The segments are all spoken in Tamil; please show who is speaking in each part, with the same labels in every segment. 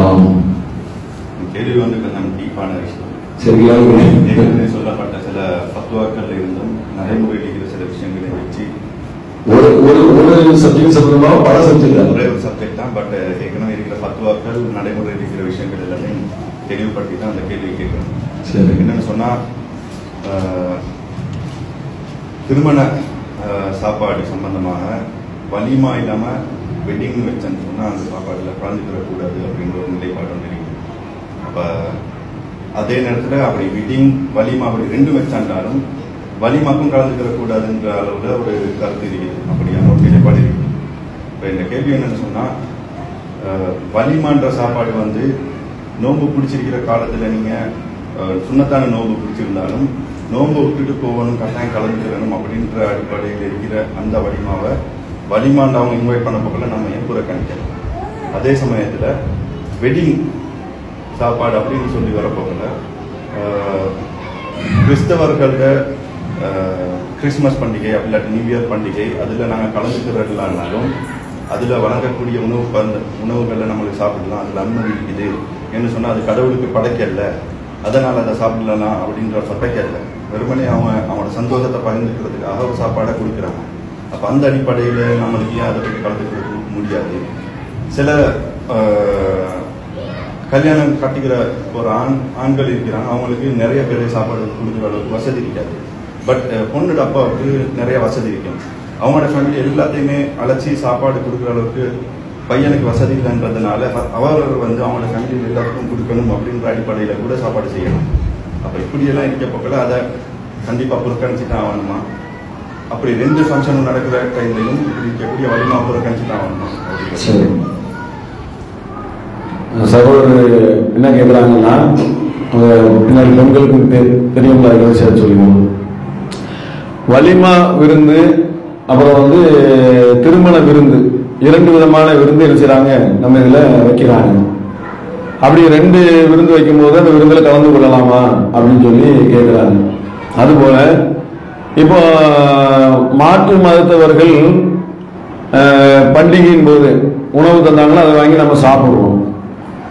Speaker 1: சலாம்
Speaker 2: கேள்வி வந்து கொஞ்சம் டீப்பான விஷயம்
Speaker 1: சரியா
Speaker 2: சொல்லப்பட்ட சில பத்துவாக்கள் இருந்தும் நடைமுறையில் சில விஷயங்களை வச்சு
Speaker 1: ஒரு ஒரு ஒரு சப்ஜெக்ட் சம்பந்தமா பல சப்ஜெக்ட்
Speaker 2: ஒரே ஒரு சப்ஜெக்ட் தான் பட் ஏற்கனவே இருக்கிற பத்துவாக்கள் நடைமுறையில் இருக்கிற விஷயங்கள் எல்லாமே தெளிவுபடுத்தி தான் அந்த கேள்வி கேட்கணும்.
Speaker 1: சரி.
Speaker 2: என்னன்னு சொன்னா திருமண சாப்பாடு சம்பந்தமாக வலிமா இல்லாம வெட்டிங் வச்சேன்னு சொன்னால் அந்த சாப்பாடுல கலந்துக்கிடக்கூடாது அப்படின்ற ஒரு நிலைப்பாடு ஒன்று அப்போ அதே நேரத்தில் அப்படி வெட்டிங் வலிமா அப்படி ரெண்டும் வச்சாண்டாலும் வலிமாக்கும் கலந்துக்கிடக்கூடாதுன்ற கூடாதுன்ற ஒரு கருத்து இருக்குது அப்படியான ஒரு நிலைப்பாடு இருக்குது இப்போ இந்த கேள்வி என்னன்னு சொன்னால் வலிமான்ற சாப்பாடு வந்து நோன்பு பிடிச்சிருக்கிற காலத்தில் நீங்கள் சுண்ணத்தான நோன்பு பிடிச்சிருந்தாலும் நோன்பு விட்டுட்டு போகணும் கட்டாயம் கலந்துக்கிறணும் அப்படின்ற அடிப்படையில் இருக்கிற அந்த வலிமாவை வலிமான்னு அவங்க இன்வைட் பண்ண பக்கம் நம்ம ஏன் புறக்கணிக்கணும் அதே சமயத்தில் வெட்டிங் சாப்பாடு அப்படின்னு சொல்லி வரப்போகல அஹ், கிறிஸ்தவர்களோட கிறிஸ்மஸ் பண்டிகை அப்படி இல்லாட்டி நியூ இயர் பண்டிகை அதில் நாங்கள் கலந்துக்கிறதுலானாலும் அதில் வழங்கக்கூடிய உணவு பந்த உணவுகளை நம்மளுக்கு சாப்பிடலாம். அதில் அனுமதி இருக்குது என்று சொன்னால் அது கடவுளுக்கு படைக்கல அதனால் அதை சாப்பிடலாம் அப்படின்ற சட்டைக்கல்ல வெறுமனே அவன் அவனோட சந்தோஷத்தை பகிர்ந்துக்கிறதுக்காக ஒரு சாப்பாடை கொடுக்குறாங்க. அப்போ அந்த அடிப்படையில் நம்மளுக்கு ஏன் அதை பற்றி கலந்துக்க முடியாது? சில கல்யாணம் கட்டிக்கிற ஒரு ஆண் ஆண்கள் இருக்கிறாங்க. அவங்களுக்கு நிறைய பேர் சாப்பாடு கொடுக்குற அளவுக்கு வசதி இருக்காது. பட் பொண்ணு அப்பாவுக்கு நிறைய வசதி இருக்கும். அவங்களோட ஃபேமிலி எல்லாத்தையுமே அழைச்சி சாப்பாடு கொடுக்குற அளவுக்கு பையனுக்கு வசதி இல்லைன்றதுனால அவர் வந்து அவங்களோட ஃபேமிலியில் எல்லாருக்கும் கொடுக்கணும் அப்படின்ற அடிப்படையில் கூட சாப்பாடு செய்யணும். அப்போ இப்படியெல்லாம் இருக்க பக்கத்தில் அதை கண்டிப்பாக புறக்கணிச்சு தான் ஆகணுமா? அப்படி ரெண்டு ஃபங்க்ஷனும் நடக்கிற டைம்லையும் இப்படி இருக்கக்கூடிய வலிமா புறக்கணிச்சு தான்
Speaker 1: சரி. சகோதரர் என்ன கேட்குறாங்கன்னா பின்னாடி பெண்களுக்கு தெ- தெரியுங்களா இருக்கிறத சேர்த்து சொல்லுங்க வலிமா விருந்து அப்புறம் வந்து திருமண விருந்து இரண்டு விதமான விருந்து என்ன நம்ம இதுல வைக்கிறாங்க. அப்படி ரெண்டு விருந்து வைக்கும்போது அந்த விருந்தில் கலந்து கொள்ளலாமா அப்படின்னு சொல்லி கேட்குறாங்க அதுபோல இப்போ மாற்று மதத்தவர்கள் பண்டிகையின் போது உணவு தந்தாங்கன்னா அதை வாங்கி நம்ம சாப்பிடுவோம்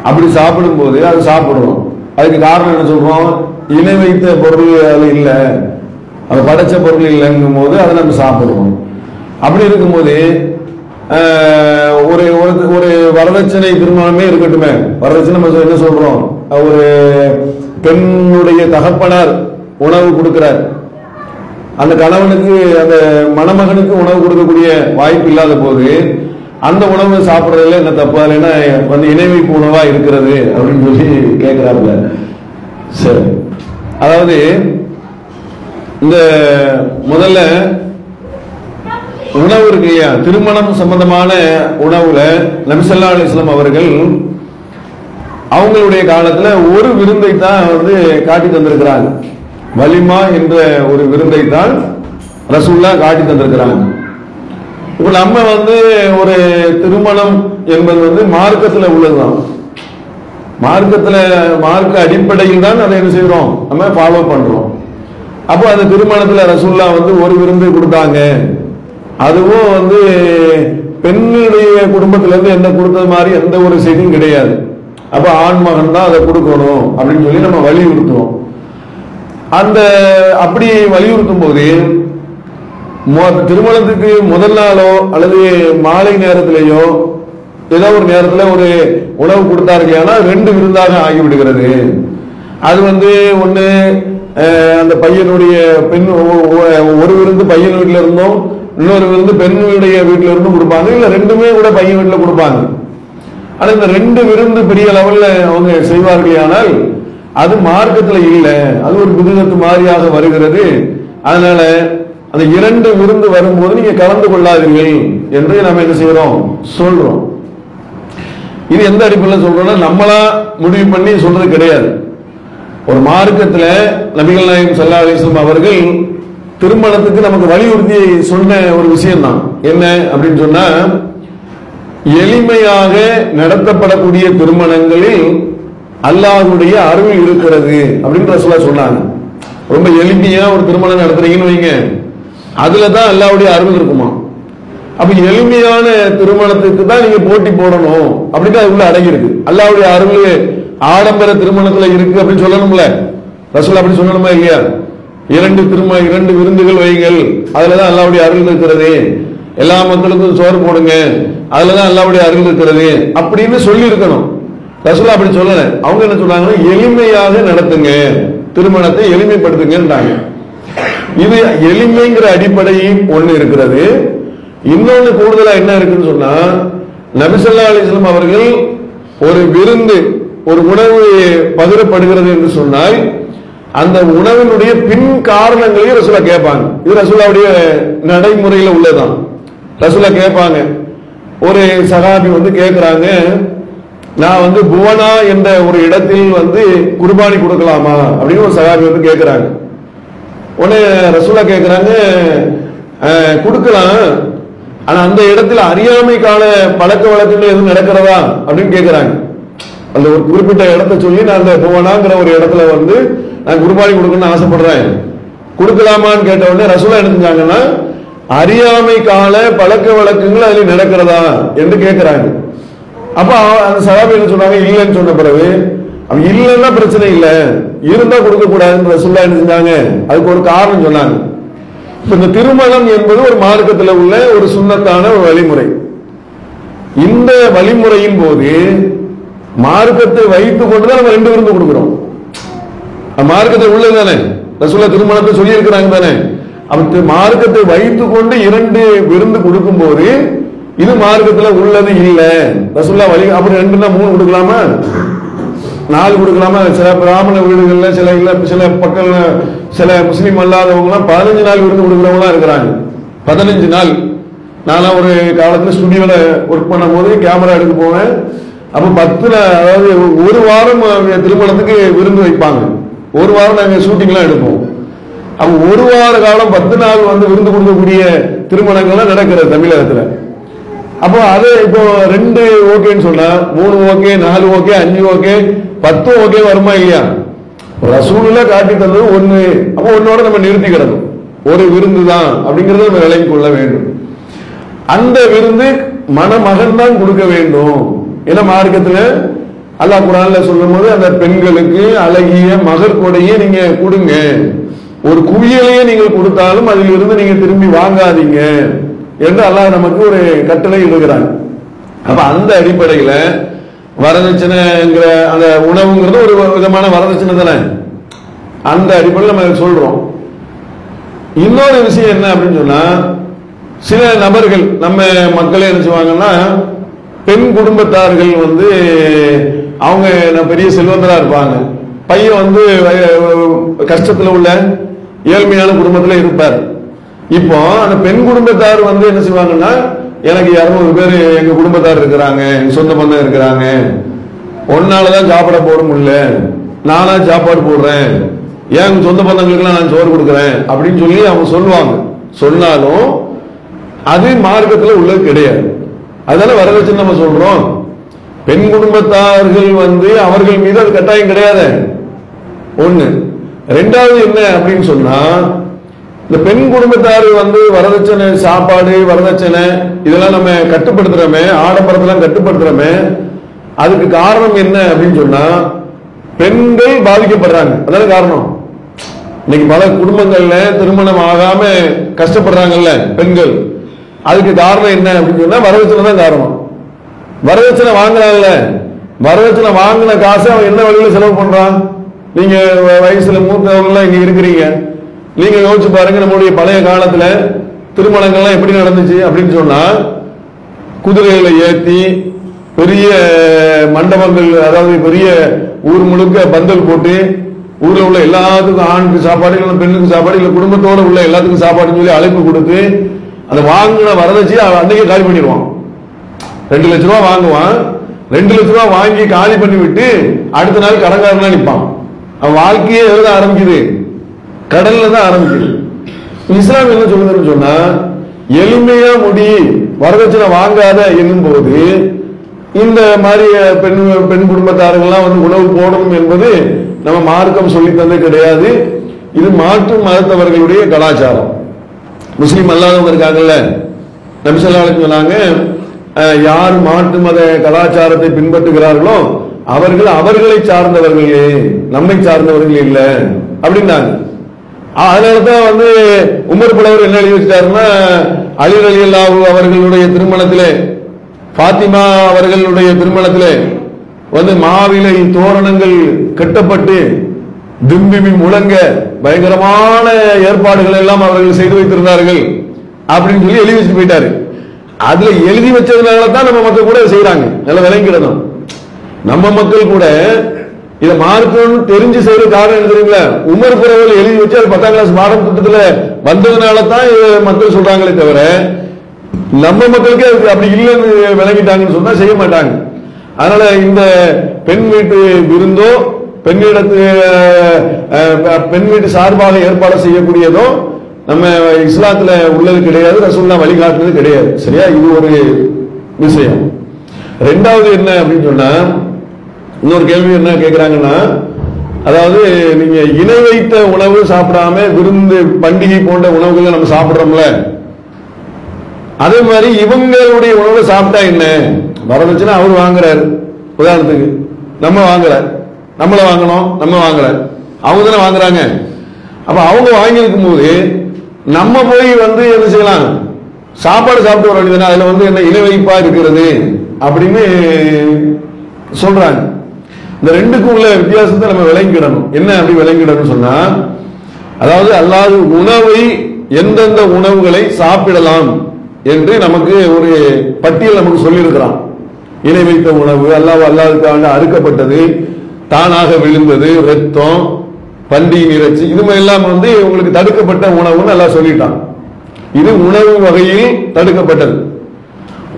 Speaker 1: அப்படி சாப்பிடும்போது அது சாப்பிடுறோம். அதுக்கு காரணம் என்ன சொல்றோம்? இணை வைத்த பொருள் அது இல்லை. அது படைச்ச பொருள் இல்லைங்கும் போது அதை நம்ம சாப்பிடுறோம். அப்படி இருக்கும்போது ஒரு ஒரு- வரதட்சணை திருமணமே இருக்கட்டுமே. வரதட்சணை நம்ம என்ன சொல்றோம்? ஒரு பெண்ணுடைய தகப்பனார் உணவு கொடுக்கிறார். அந்த கணவனுக்கு அந்த மணமகனுக்கு உணவு கொடுக்கக்கூடிய வாய்ப்பு இல்லாத போது அந்த உணவு சாப்பிட்றதுல என்ன தப்பா? இல்லைன்னா வந்து இணைவைப்பு உணவா இருக்கிறது அப்படின்னு சொல்லி கேட்கிறாப்புல சரி. அதாவது இந்த முதல்ல உணவு இருக்கு இல்லையா? திருமணம் சம்பந்தமான உணவுல நபிசல்லா அலிஸ்லாம் அவர்கள் அவங்களுடைய காலத்துல ஒரு விருந்தை தான் வந்து காட்டி தந்திருக்கிறாங்க. வலிமா என்ற ஒரு விருந்தை தான் ரசூல்லா காட்டி தந்திருக்கிறாங்க. இப்ப நம்ம வந்து ஒரு திருமணம் என்பது வந்து மார்க்கத்துல உள்ளதுதான். மார்க்கத்துல மார்க்க அடிப்படையில் தான் அதை என்ன செய்கிறோம் நம்ம ஃபாலோ பண்றோம். அப்போ அந்த திருமணத்துல ரசூல்லா வந்து ஒரு விருந்து கொடுத்தாங்க. அதுவும் வந்து பெண்ணுடைய குடும்பத்துல இருந்து என்ன கொடுத்தது மாதிரி எந்த ஒரு செய்தியும் கிடையாது. அப்ப ஆண் மகன் தான் அதை கொடுக்கணும் அப்படின்னு சொல்லி நம்ம வலியுறுத்துவோம். அந்த அப்படி வலியுறுத்தும் போது திருமணத்துக்கு முதல் நாளோ அல்லது மாலை நேரத்திலேயோ ஏதோ ஒரு நேரத்தில் ஒரு உணவு கொடுத்தாருக்கையானா ரெண்டு விருந்தாக ஆகிவிடுகிறது. அது வந்து ஒன்று அந்த பையனுடைய பெண் ஒரு விருந்து பையன் வீட்டில் இருந்தும் இன்னொரு விருந்து பெண்ணுடைய வீட்டில் இருந்தும் கொடுப்பாங்க. இல்லை ரெண்டுமே கூட பையன் வீட்டில் கொடுப்பாங்க. ஆனால் இந்த ரெண்டு விருந்து பெரிய லெவலில் அவங்க செய்வார்களேயானால் அது மார்க்கத்துல இல்லை. அது ஒரு புதுகத்து மாதிரியாக வருகிறது. அதனால அந்த இரண்டு விருந்து வரும்போது நீங்க கலந்து கொள்ளாதீர்கள் என்று நம்ம என்ன செய்யறோம் சொல்றோம். இது எந்த அடிப்படையில் சொல்றோம்னா நம்மளா முடிவு பண்ணி சொல்றது கிடையாது. ஒரு மார்க்கத்துல நபிகள் நாயகம் சல்லா அலைஹி அவர்கள் திருமணத்துக்கு நமக்கு வலியுறுத்தி சொன்ன ஒரு விஷயம் தான் என்ன அப்படின்னு சொன்னா எளிமையாக நடத்தப்படக்கூடிய திருமணங்களில் அல்லாஹுடைய அருள் இருக்கிறது அப்படின்னு ரசூலா சொன்னாங்க. ரொம்ப எளிமையா ஒரு திருமணம் நடத்துறீங்கன்னு வைங்க. அதுல தான் அல்லாவுடைய அருள் இருக்குமா? அப்ப எளிமையான திருமணத்துக்கு தான் நீங்க போட்டி போடணும் அப்படின்னு அது உள்ள அடங்கி அல்லாவுடைய அருள் ஆடம்பர திருமணத்துல இருக்கு அப்படின்னு சொல்லணும்ல. ரசூல் அப்படி சொல்லணுமா இல்லையா? இரண்டு திரும இரண்டு விருந்துகள் வையுங்கள் அதுலதான் அல்லாவுடைய அருள் இருக்கிறது. எல்லா மக்களுக்கும் சோறு போடுங்க. அதுலதான் அல்லாவுடைய அருள் இருக்கிறது. அப்படின்னு சொல்லி இருக்கணும் ரசூலா அப்படி சொல்லல. அவங்க என்ன சொன்னாங்கன்னா எளிமையாக நடத்துங்க. திருமணத்தை எளிமைப்படுத்துங்கன்றாங்க. இது எளிமைங்கிற அடிப்படை ஒண்ணு இருக்கிறது. இன்னொன்னு கூடுதலா என்ன இருக்குன்னு சொன்னா நபிசல்லா அலிஸ்லாம் அவர்கள் ஒரு விருந்து ஒரு உணவு பகிரப்படுகிறது என்று சொன்னால் அந்த உணவினுடைய பின் காரணங்களையும் ரசூலா கேட்பாங்க. இது ரசூலாவுடைய நடைமுறையில உள்ளதான் ரசூலா கேட்பாங்க. ஒரு சகாபி வந்து கேட்கிறாங்க நான் வந்து புவனா என்ற ஒரு இடத்தில் வந்து குர்பானி கொடுக்கலாமா அப்படின்னு ஒரு சகாபி வந்து கேட்கிறாங்க உடனே ரசூலா கேட்கிறாங்க கொடுக்கலாம். ஆனா அந்த இடத்துல அறியாமை பழக்க வழக்கங்கள் எதுவும் நடக்கிறதா அப்படின்னு கேட்கிறாங்க அந்த ஒரு குறிப்பிட்ட இடத்த சொல்லி நான் அந்த புவனாங்கிற ஒரு இடத்துல வந்து நான் குர்பானி கொடுக்கணும்னு ஆசைப்படுறேன். கொடுக்கலாமான்னு கேட்ட உடனே ரசூலா என்ன செஞ்சாங்கன்னா அறியாமை கால பழக்க வழக்கங்கள் அதில் நடக்கிறதா என்று கேட்கிறாங்க அப்ப அந்த சகாபி சொன்னாங்க? இல்லைன்னு சொன்ன பிறகு அவன் இல்லைன்னா பிரச்சனை இல்லை. இருந்தா கொடுக்க கூடாதுன்ற ரசூல்லா என்ன செஞ்சாங்க? அதுக்கு ஒரு காரணம் சொன்னாங்க. இந்த திருமணம் என்பது ஒரு மார்க்கத்தில் உள்ள ஒரு சுண்ணத்தான ஒரு வழிமுறை. இந்த வழிமுறையின் போது மார்க்கத்தை வைத்துக் கொண்டுதான் நம்ம ரெண்டு விருந்து கொடுக்கிறோம். மார்க்கத்தை உள்ளது தானே? சொல்ல திருமணத்தை சொல்லி இருக்கிறாங்க தானே? அப்ப மார்க்கத்தை வைத்துக் கொண்டு இரண்டு விருந்து கொடுக்கும் போது இது மார்க்கத்துல உள்ளது இல்ல. ரசுல்லா வழி அப்படி ரெண்டுனா மூணு கொடுக்கலாமா? நாலு கொடுக்கலாமா? சில பிராமண வீடுகள்ல சில இல்ல சில பக்கம் சில முஸ்லீம் அல்லாதவங்க எல்லாம் பதினஞ்சு நாள் விருந்து கொடுக்குறவங்களாம் இருக்கிறாங்க. பதினஞ்சு நாள். நான்லாம் ஒரு காலத்துல ஸ்டுடியோல ஒர்க் பண்ணும் போது கேமரா எடுக்க போவேன். அப்ப பத்துல அதாவது ஒரு வாரம் திருமணத்துக்கு விருந்து வைப்பாங்க. ஒரு வாரம் நாங்க ஷூட்டிங்லாம் எடுப்போம். அப்ப ஒரு வார காலம் பத்து நாள் வந்து விருந்து கொடுக்கக்கூடிய திருமணங்கள்லாம் நடக்கிறது தமிழகத்துல. அப்போ அது இப்போ ரெண்டு ஓகேன்னு சொன்னா மூணு ஓகே நாலு ஓகே அஞ்சு ஓகே பத்து ஓகே வருமா இல்லையா? ரசூலுல காட்டி தந்தது ஒண்ணு. அப்போ ஒன்னோட நம்ம நிறுத்தி கிடக்கும் ஒரு விருந்து தான் அப்படிங்கறத நம்ம விலைக்கு கொள்ள வேண்டும். அந்த விருந்து மணமகன் தான் கொடுக்க வேண்டும். ஏன்னா மார்க்கத்துல? அல்லாஹ் குரான்ல சொல்லும் போது அந்த பெண்களுக்கு அழகிய மகர் கொடையே நீங்க கொடுங்க. ஒரு குவியலையே நீங்கள் கொடுத்தாலும் அதிலிருந்து நீங்க திரும்பி வாங்காதீங்க. என்று அல்லாஹ் நமக்கு ஒரு கட்டளை இடுகிறான். அப்ப அந்த அடிப்படையில வரதட்சணைங்கிற அந்த உணவுங்கிறது ஒரு விதமான வரதட்சணை தானே? அந்த அடிப்படையில் நம்ம சொல்றோம். இன்னொரு விஷயம் என்ன அப்படின்னு சொன்னா சில நபர்கள் நம்ம மக்களே என்ன செய்வாங்கன்னா பெண் குடும்பத்தார்கள் வந்து அவங்க பெரிய செல்வந்தரா இருப்பாங்க. பையன் வந்து வய- உள்ள ஏழ்மையான குடும்பத்தில் இருப்பார். இப்போ அந்த பெண் குடும்பத்தார் வந்து என்ன செய்வாங்கன்னா எனக்கு இரநூறு பேர் எங்க குடும்பத்தார் இருக்கிறாங்க எங்க சொந்த பந்தம் இருக்கிறாங்க. ஒன்னாலதான் சாப்பாட போட முடியல. நானா சாப்பாடு போடுறேன். ஏன் சொந்த பந்தங்களுக்குலாம் நான் சோறு கொடுக்குறேன்? அப்படின்னு சொல்லி அவங்க சொல்லுவாங்க. சொன்னாலும் அது மார்க்கத்துல உள்ளது கிடையாது. அதனால வரதட்சணை நம்ம சொல்றோம். பெண் குடும்பத்தார்கள் வந்து அவர்கள் மீது அது கட்டாயம் கிடையாது. ஒண்ணு. ரெண்டாவது என்ன அப்படின்னு சொன்னா இந்த பெண் குடும்பத்தார் வந்து வரதட்சணை சாப்பாடு வரதட்சணை இதெல்லாம் நம்ம கட்டுப்படுத்துறோமே ஆடம்பரத்தெல்லாம் கட்டுப்படுத்துறோமே அதுக்கு காரணம் என்ன அப்படின்னு சொன்னா பெண்கள் பாதிக்கப்படுறாங்க. அதான காரணம்? இன்னைக்கு பல குடும்பங்கள்ல திருமணம் ஆகாம கஷ்டப்படுறாங்கல்ல பெண்கள். அதுக்கு காரணம் என்ன அப்படின்னு சொன்னா வரதட்சணை தான் காரணம். வரதட்சணை வாங்கினால வரதட்சணை வாங்கின காசை அவன் என்ன வழியில செலவு பண்றான்? நீங்க வ- வயசுல மூத்தவங்க எல்லாம் இங்க இருக்கிறீங்க. நீங்க யோசிச்சு பாருங்க நம்மளுடைய பழைய காலத்துல திருமணங்கள்லாம் எப்படி நடந்துச்சு அப்படின்னு சொன்னா குதிரைகளை ஏத்தி பெரிய மண்டபங்கள் அதாவது பெரிய ஊர் முழுக்க பந்தல் போட்டு ஊர்ல உள்ள எல்லாத்துக்கும் ஆணுக்கு சாப்பாடு இல்ல பெண்ணுக்கு சாப்பாடு இல்ல குடும்பத்தோட உள்ள எல்லாத்துக்கும் சாப்பாடுன்னு சொல்லி அழைப்பு கொடுத்து அந்த வாங்கின வரதட்சையை அவன் காலி பண்ணிடுவான். ரெண்டு லட்ச ரூபா வாங்குவான். ரெண்டு லட்ச ரூபா வாங்கி காலி பண்ணி விட்டு அடுத்த நாள் கடன்காரனா நிற்பான் அவன் வாழ்க்கையே எழுத ஆரம்பிக்குது. கடல்ல தான் ஆரம்பிக்குது. இஸ்லாம் என்ன சொல்லுதுன்னு சொன்னா எளிமையா முடி வரதட்சணை வாங்காத என்னும் போது இந்த மாதிரி பெண் பெண் குடும்பத்தாரங்கள்லாம் வந்து உணவு போடணும் என்பது நம்ம மார்க்கம் சொல்லி தந்தது கிடையாது. இது மாற்று மதத்தவர்களுடைய கலாச்சாரம். முஸ்லீம் அல்லாதவங்க இருக்காங்கல்ல. நபிசல்லாலும் சொன்னாங்க யார் மாட்டு மத கலாச்சாரத்தை பின்பற்றுகிறார்களோ அவர்கள் அவர்களை சார்ந்தவர்களே நம்மை சார்ந்தவர்கள் இல்லை அப்படின்னாங்க. அதனாலதான் வந்து உமர் புலவர் என்ன எழுதி வச்சிட்டாருன்னா அலி அலி அல்லாஹூ அவர்களுடைய திருமணத்திலே பாத்திமா அவர்களுடைய திருமணத்திலே வந்து மாவிலை தோரணங்கள் கட்டப்பட்டு திம்பிமி முழங்க பயங்கரமான ஏற்பாடுகள் எல்லாம் அவர்கள் செய்து வைத்திருந்தார்கள் அப்படின்னு சொல்லி எழுதி வச்சுட்டு போயிட்டாரு. அதுல எழுதி வச்சதுனால தான் நம்ம மக்கள் கூட செய்யறாங்க நல்ல விலங்கிடணும் நம்ம மக்கள் கூட இதை மார்க்கம்னு தெரிஞ்சு செய்யற காரணம் எழுதுறீங்களா உமர் புறவில் எழுதி வச்சு அது பத்தாம் கிளாஸ் பாடம் திட்டத்துல வந்ததுனால தான் இது மக்கள் சொல்றாங்களே தவிர நம்ம மக்களுக்கு அது அப்படி இல்லைன்னு விளங்கிட்டாங்கன்னு சொன்னா செய்ய மாட்டாங்க. அதனால இந்த பெண் வீட்டு விருந்தோ பெண்ணிடத்து பெண் வீட்டு சார்பாக ஏற்பாடு செய்யக்கூடியதோ நம்ம இஸ்லாத்துல உள்ளது கிடையாது ரசூல்லா வழிகாட்டுனது கிடையாது. சரியா? இது ஒரு விஷயம். ரெண்டாவது என்ன அப்படின்னு சொன்னா இன்னொரு கேள்வி என்ன கேட்குறாங்கன்னா அதாவது நீங்க இணை வைத்த உணவு சாப்பிடாம விருந்து பண்டிகை போன்ற உணவுகளை நம்ம சாப்பிடுறோம்ல. அதே மாதிரி இவங்களுடைய உணவை சாப்பிட்டா என்ன? வரதட்சணை அவர் வாங்குறாரு. உதாரணத்துக்கு நம்ம வாங்கல. நம்மள வாங்கணும் நம்ம வாங்கல. அவங்க தானே வாங்குறாங்க. அப்ப அவங்க வாங்கியிருக்கும் போது நம்ம போய் வந்து என்ன செய்யலாம்? சாப்பாடு சாப்பிட்டு வர வேண்டியதுனா அதுல வந்து என்ன இணை வைப்பா இருக்கிறது அப்படின்னு சொல்றாங்க. இந்த ரெண்டுக்கும் உள்ள வித்தியாசத்தை நம்ம விளங்கிடணும். என்ன அப்படி விளங்கிடணும் சொன்னா அதாவது அல்லாது உணவை எந்தெந்த உணவுகளை சாப்பிடலாம் என்று நமக்கு ஒரு பட்டியல் நமக்கு சொல்லியிருக்கிறான். இணை வைத்த உணவு அல்லாஹ் அல்லாதுக்காக அறுக்கப்பட்டது தானாக விழுந்தது ரத்தம் பண்டிகை இறைச்சி இது எல்லாம் வந்து உங்களுக்கு தடுக்கப்பட்ட உணவுன்னு எல்லாம் சொல்லிட்டான். இது உணவு வகையில் தடுக்கப்பட்டது.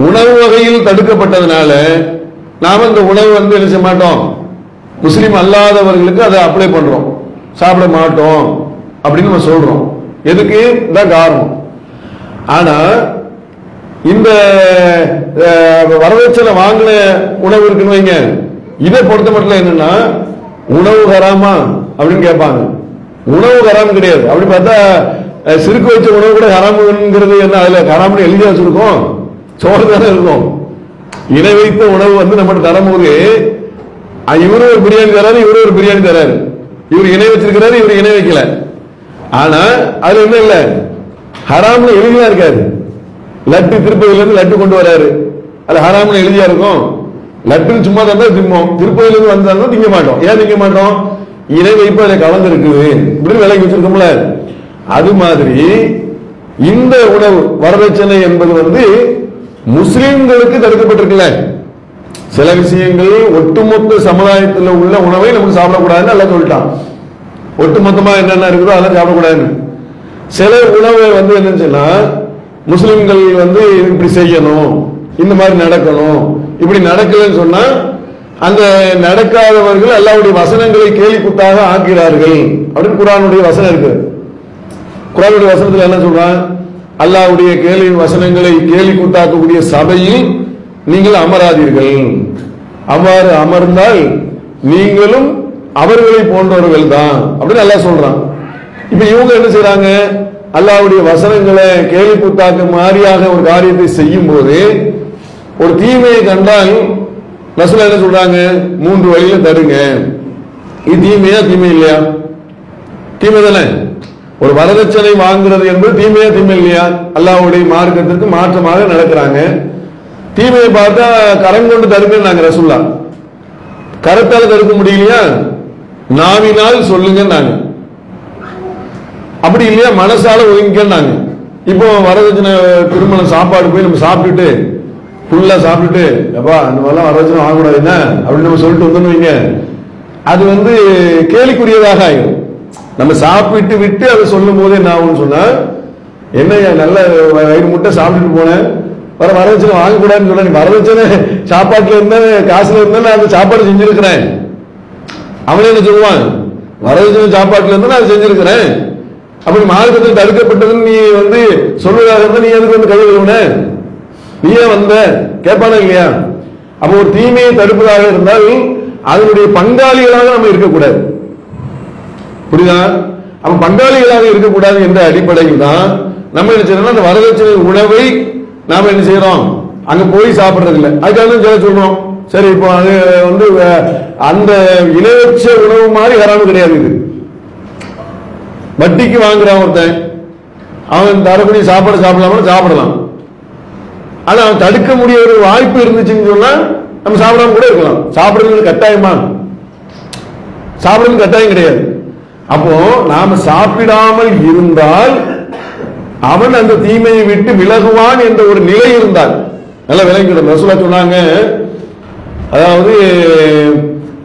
Speaker 1: உணவு வகையில் தடுக்கப்பட்டதுனால நாம இந்த உணவு வந்து என்ன செய்ய மாட்டோம்? முஸ்லீம் அல்லாதவர்களுக்கு அதை அப்ளை பண்றோம். சாப்பிட மாட்டோம் அப்படின்னு நம்ம சொல்றோம். எதுக்கு? இதான் காரணம். ஆனா இந்த அஹ், வாங்கின உணவு இருக்குன்னு வைங்க. இதை பொறுத்த மட்டும் என்னன்னா உணவு ஹராமா அப்படின்னு கேட்பாங்க. உணவு ஹராம் கிடையாது. அப்படி பார்த்தா சிறுக்கு வச்ச உணவு கூட ஹராமுங்கிறது என்ன? அதுல ஹராம்னு எழுதி வச்சிருக்கோம். சோறு தானே இருக்கும். இணை வைத்த உணவு வந்து நம்மகிட்ட தரும்போது இவரு ஒரு பிரியாணி தராரு இவரு ஒரு பிரியாணி தராரு. இவர் இணை வச்சிருக்கிறாரு இவர் இணை வைக்கல. ஆனா அதுல என்ன இல்ல? ஹராம்ல எழுதியா இருக்காரு. லட்டு திருப்பதியில இருந்து லட்டு கொண்டு வராரு. அது ஹராம்ல எழுதியா இருக்கும். லட்டுன்னு சும்மா தந்தா திம்போம். திருப்பதியில இருந்து வந்தாலும் திங்க மாட்டோம். ஏன் திங்க மாட்டோம்? இணை வைப்பு அதில் கலந்து இருக்குது. இப்படின்னு விலைக்கு வச்சிருக்கோம்ல. அது மாதிரி இந்த உணவு வரதட்சணை என்பது வந்து முஸ்லிம்களுக்கு தடுக்கப்பட்டிருக்குல்ல. சில விஷயங்கள் ஒட்டுமொத்த சமுதாயத்தில் உள்ள உணவை நமக்கு சாப்பிடக்கூடாதுன்னு எல்லாம் சொல்லிட்டான். ஒட்டுமொத்தமா என்னென்ன இருக்குதோ அதெல்லாம் சாப்பிடக்கூடாதுன்னு. சில உணவை வந்து என்னன்னு சொன்னா முஸ்லிம்கள் வந்து இப்படி செய்யணும் இந்த மாதிரி நடக்கணும் இப்படி நடக்கலன்னு சொன்னா அந்த நடக்காதவர்கள் அல்லாவுடைய வசனங்களை கேலி குத்தாக ஆக்கிறார்கள் அப்படின்னு குரானுடைய வசனம் இருக்கு. குரானுடைய வசனத்துல என்ன சொல்றான்? அல்லாவுடைய கேலி வசனங்களை கேலி கூத்தாக்கக்கூடிய சபையில் நீங்கள் அமராதீர்கள். அவ்வாறு அமர்ந்தால் நீங்களும் அவர்களை போன்றவர்கள் தான் அப்படின்னு நல்லா சொல்றான். இப்ப இவங்க என்ன செய்யறாங்க அல்லாவுடைய வசனங்களை கேள்வி கூத்தாக்க மாதிரியாக ஒரு காரியத்தை செய்யும் போது ஒரு தீமையை கண்டால் ரசூலா என்ன சொல்றாங்க? மூன்று வழியில தருங்க இது தீமையா தீமை இல்லையா? தீமை தானே? ஒரு வரதட்சணை வாங்குறது என்பது தீமையா தீமை இல்லையா? அல்லாவுடைய மார்க்கத்திற்கு மாற்றமாக நடக்கிறாங்க. தீமையை பார்த்தா கரம் கொண்டு தருங்கன்னாங்க ரசுல்லா கரத்தால் தடுக்க முடியலையா? நாவினால் சொல்லுங்கன்னாங்க அப்படி இல்லையா? மனசால ஒதுங்கிக்கன்னாங்க இப்போ வரதட்சணை திருமணம் சாப்பாடு போய் நம்ம சாப்பிட்டுட்டு ஃபுல்லா சாப்பிட்டுட்டு எப்பா அந்த மாதிரிலாம் வரதட்சணை வாங்கக்கூடாது என்ன? அப்படின்னு நம்ம சொல்லிட்டு வந்தோம்னு வைங்க. அது வந்து கேலிக்குரியதாக ஆயிடும் நம்ம சாப்பிட்டு விட்டு அதை சொல்லும் போது என்ன ஆகும்னு சொன்னா என்ன நல்ல வயிறு முட்டை சாப்பிட்டுட்டு போனேன். வர வரதட்சணை வாங்கக்கூடாதுன்னு சொல்ல நீ வரதட்சணை சாப்பாட்டுல இருந்தா காசுல இருந்தா நான் அந்த சாப்பாடு செஞ்சிருக்கிறேன். அவனே என்ன சொல்லுவான்? வரதட்சணை சாப்பாட்டுல இருந்தா நான் செஞ்சிருக்கிறேன். அப்படி மார்க்கத்தில் தடுக்கப்பட்டதுன்னு நீ வந்து சொல்வதாக இருந்தா நீ எதுக்கு வந்து கை கழுவுன? நீ ஏன் வந்த? கேட்பானா இல்லையா? அப்ப ஒரு தீமையை தடுப்பதாக இருந்தால் அதனுடைய பங்காளிகளாக நம்ம இருக்கக்கூடாது. புரியுதா? அப்ப பங்காளிகளாக இருக்கக்கூடாது என்ற அடிப்படையில் தான் நம்ம என்ன செய்யணும் அந்த வரதட்சணை உணவை நாம என்ன செய்யறோம்? அங்க போய் சாப்பிடுறது இல்ல அதுக்காக தான் சில சொல்றோம். சரி இப்போ அது வந்து அந்த இணையச்ச உணவு மாதிரி ஹராமு கிடையாது இது. வட்டிக்கு வாங்குறான் ஒருத்தன். அவன் தரக்கூடிய சாப்பாடு சாப்பிடலாமா? சாப்பிடலாம். ஆனா அவன் தடுக்க முடிய ஒரு வாய்ப்பு இருந்துச்சுன்னு சொன்னா நம்ம சாப்பிடாம கூட இருக்கலாம். சாப்பிடுறது கட்டாயமா? சாப்பிடுறது கட்டாயம் கிடையாது. அப்போ நாம சாப்பிடாமல் இருந்தால் அவன் அந்த தீமையை விட்டு விலகுவான் என்ற ஒரு நிலை இருந்தால் நல்லா விளங்கிடும் ரசூலா சொன்னாங்க அதாவது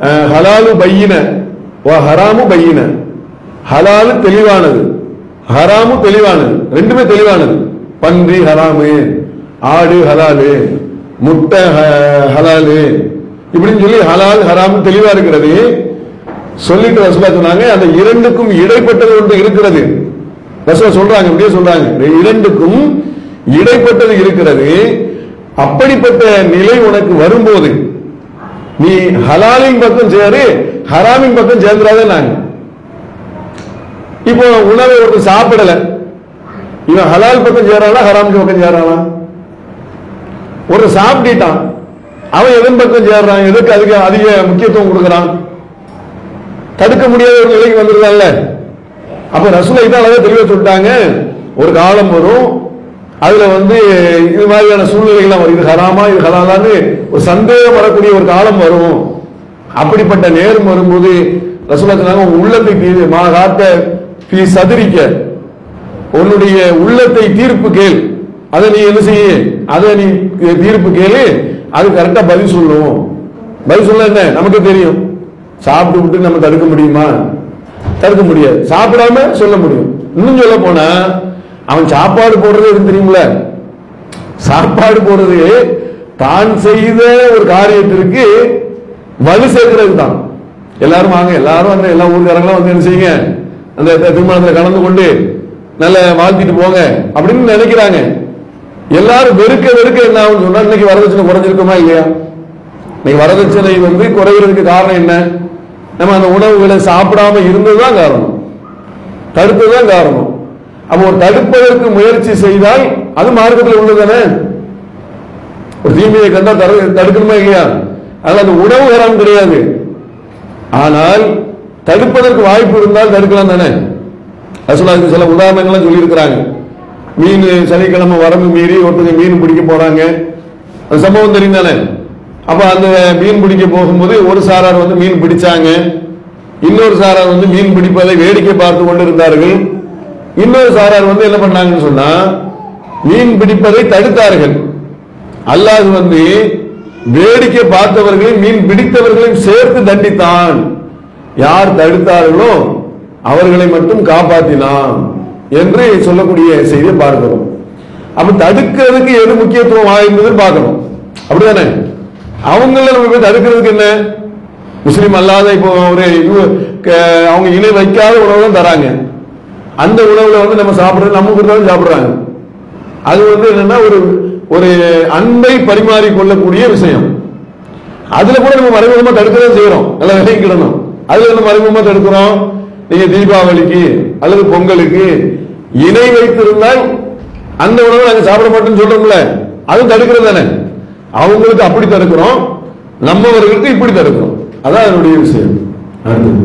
Speaker 1: ஹலாலு பையின ஓ ஹராமு பையின. ஹலாலு தெளிவானது. ஹராமு தெளிவானது. ரெண்டுமே தெளிவானது. பன்றி ஹராமு ஆடு ஹலாலு முட்டை ஹ- ஹலாலு. இப்படின்னு சொல்லி ஹலால் ஹராம் தெளிவா இருக்கிறது. சொல்லிட்டு ரசூலா சொன்னாங்க அந்த இரண்டுக்கும் இடைப்பட்டது ஒன்று இருக்கிறது. ரசூலா சொல்றாங்க இப்படியே சொல்றாங்க. இரண்டுக்கும் இடைப்பட்டது இருக்கிறது. அப்படிப்பட்ட நிலை உனக்கு வரும்போது நீ ஹலாலின் பக்கம் சேரு ஹராமின் பக்கம் சேர்ந்துடாத நாங்க இப்போ உணவை ஒருத்தர் சாப்பிடல. இவன் ஹலால் பக்கம் சேரானா ஹராம் பக்கம் சேரானா? ஒரு சாப்பிட்டுட்டான். அவன் எதன் பக்கம் சேர்றான்? எதுக்கு அதுக்கு அதிக முக்கியத்துவம் கொடுக்கறான்? தடுக்க முடியாத ஒரு நிலைக்கு வந்துருதான்ல அப்ப ரசூலை தான் அழகாக தெளிவா சொல்லிட்டாங்க. ஒரு காலம் வரும். அதுல வந்து இது மாதிரியான சூழ்நிலைகள்லாம் வரும். இது ஹராமா இது ஹலாலான்னு ஒரு சந்தேகம் வரக்கூடிய ஒரு காலம் வரும். அப்படிப்பட்ட நேரம் வரும்போது ரசூலா சொன்னாங்க உன் உள்ளத்தை தீ- மா காத்த பி சதுரிக்க. உன்னுடைய உள்ளத்தை தீர்ப்பு கேள். அதை நீ என்ன செய்ய? அதை நீ தீர்ப்பு கேளு. அது கரெக்டா பதில் சொல்லுவோம் பதில் சொல்ல என்ன? நமக்கு தெரியும். சாப்பிட்டு விட்டு நம்ம தடுக்க முடியுமா? தடுக்க முடியாது. சாப்பிடாம சொல்ல முடியும். இன்னும் சொல்ல போனா அவன் சாப்பாடு போடுறது எதுவும் தெரியுமில சாப்பாடு போடுறது தான் செய்த ஒரு காரியத்திற்கு வலு சேர்க்கிறது தான் எல்லாரும் வாங்க எல்லாரும் அந்த எல்லா ஊருக்காரங்களும் வந்து என்ன செய்யுங்க? அந்த திருமணத்தில் கலந்து கொண்டு நல்ல வாழ்த்திட்டு போங்க அப்படின்னு நினைக்கிறாங்க. எல்லாரும் வெறுக்க வெறுக்க என்ன ஆகும் சொன்னா இன்னைக்கு வரதட்சணை குறைஞ்சிருக்குமா இல்லையா? இன்னைக்கு வரதட்சணை வந்து குறைகிறதுக்கு காரணம் என்ன? நம்ம அந்த உணவுகளை சாப்பிடாம இருந்ததுதான் காரணம். தடுத்ததுதான் காரணம். அப்போ ஒரு தடுப்பதற்கு முயற்சி செய்தால் அது மார்க்கத்தில் உள்ளதானே ஒரு தீமையை கண்டா தடு- தடுக்கணுமா இல்லையா? அதனால அந்த உணவு ஹராம் கிடையாது. ஆனால் தடுப்பதற்கு வாய்ப்பு இருந்தால் தடுக்கலாம் தானே? ரசூலுல்லாஹி சில உதாரணங்கள்லாம் சொல்லியிருக்கிறாங்க. மீன் சனிக்கிழமை வரம்பு மீறி ஒருத்தங்க மீன் பிடிக்க போறாங்க. அந்த சம்பவம் தெரியும் தானே? அப்போ அந்த மீன் பிடிக்க போகும்போது ஒரு சாரார் வந்து மீன் பிடிச்சாங்க. இன்னொரு சாரார் வந்து மீன் பிடிப்பதை வேடிக்கை பார்த்து கொண்டு இருந்தார்கள் இன்னொரு சாரார் வந்து என்ன பண்ணாங்கன்னு சொன்னா மீன் பிடிப்பதை தடுத்தார்கள். அல்லாது வந்து வேடிக்கை பார்த்தவர்களையும் மீன் பிடித்தவர்களையும் சேர்த்து தண்டித்தான். யார் தடுத்தார்களோ அவர்களை மட்டும் காப்பாற்றினான் என்று சொல்லக்கூடிய செய்தியை பார்க்கிறோம். அப்ப தடுக்கிறதுக்கு எது முக்கியத்துவம் வாய்ந்ததுன்னு பார்க்கணும். அப்படிதானே? அவங்கள நம்ம போய் தடுக்கிறதுக்கு என்ன? முஸ்லீம் அல்லாத இப்போ ஒரு க- அவங்க இணை வைக்காத உணவு தான் தராங்க. அந்த உணவுல வந்து நம்ம சாப்பிடுறது நம்ம கொடுத்தாலும் சாப்பிடுறாங்க. அது வந்து என்னன்னா ஒரு ஒரு அன்பை பரிமாறி கொள்ளக்கூடிய விஷயம். அதுல கூட நம்ம மறைமுகமா தடுக்கதான் செய்யறோம். நல்லா விளைவிக்கிடணும் அதுல நம்ம மறைமுகமா தடுக்கிறோம். நீங்க தீபாவளிக்கு அல்லது பொங்கலுக்கு இணை வைத்திருந்தால் அந்த உணவை நாங்க சாப்பிட மாட்டோம்னு சொல்றோம்ல. அது தடுக்கிறது தானே? அவங்களுக்கு அப்படி தடுக்கிறோம் நம்மவர்களுக்கு இப்படி தடுக்கிறோம் அதான் என்னுடைய விஷயம். அடுத்தது.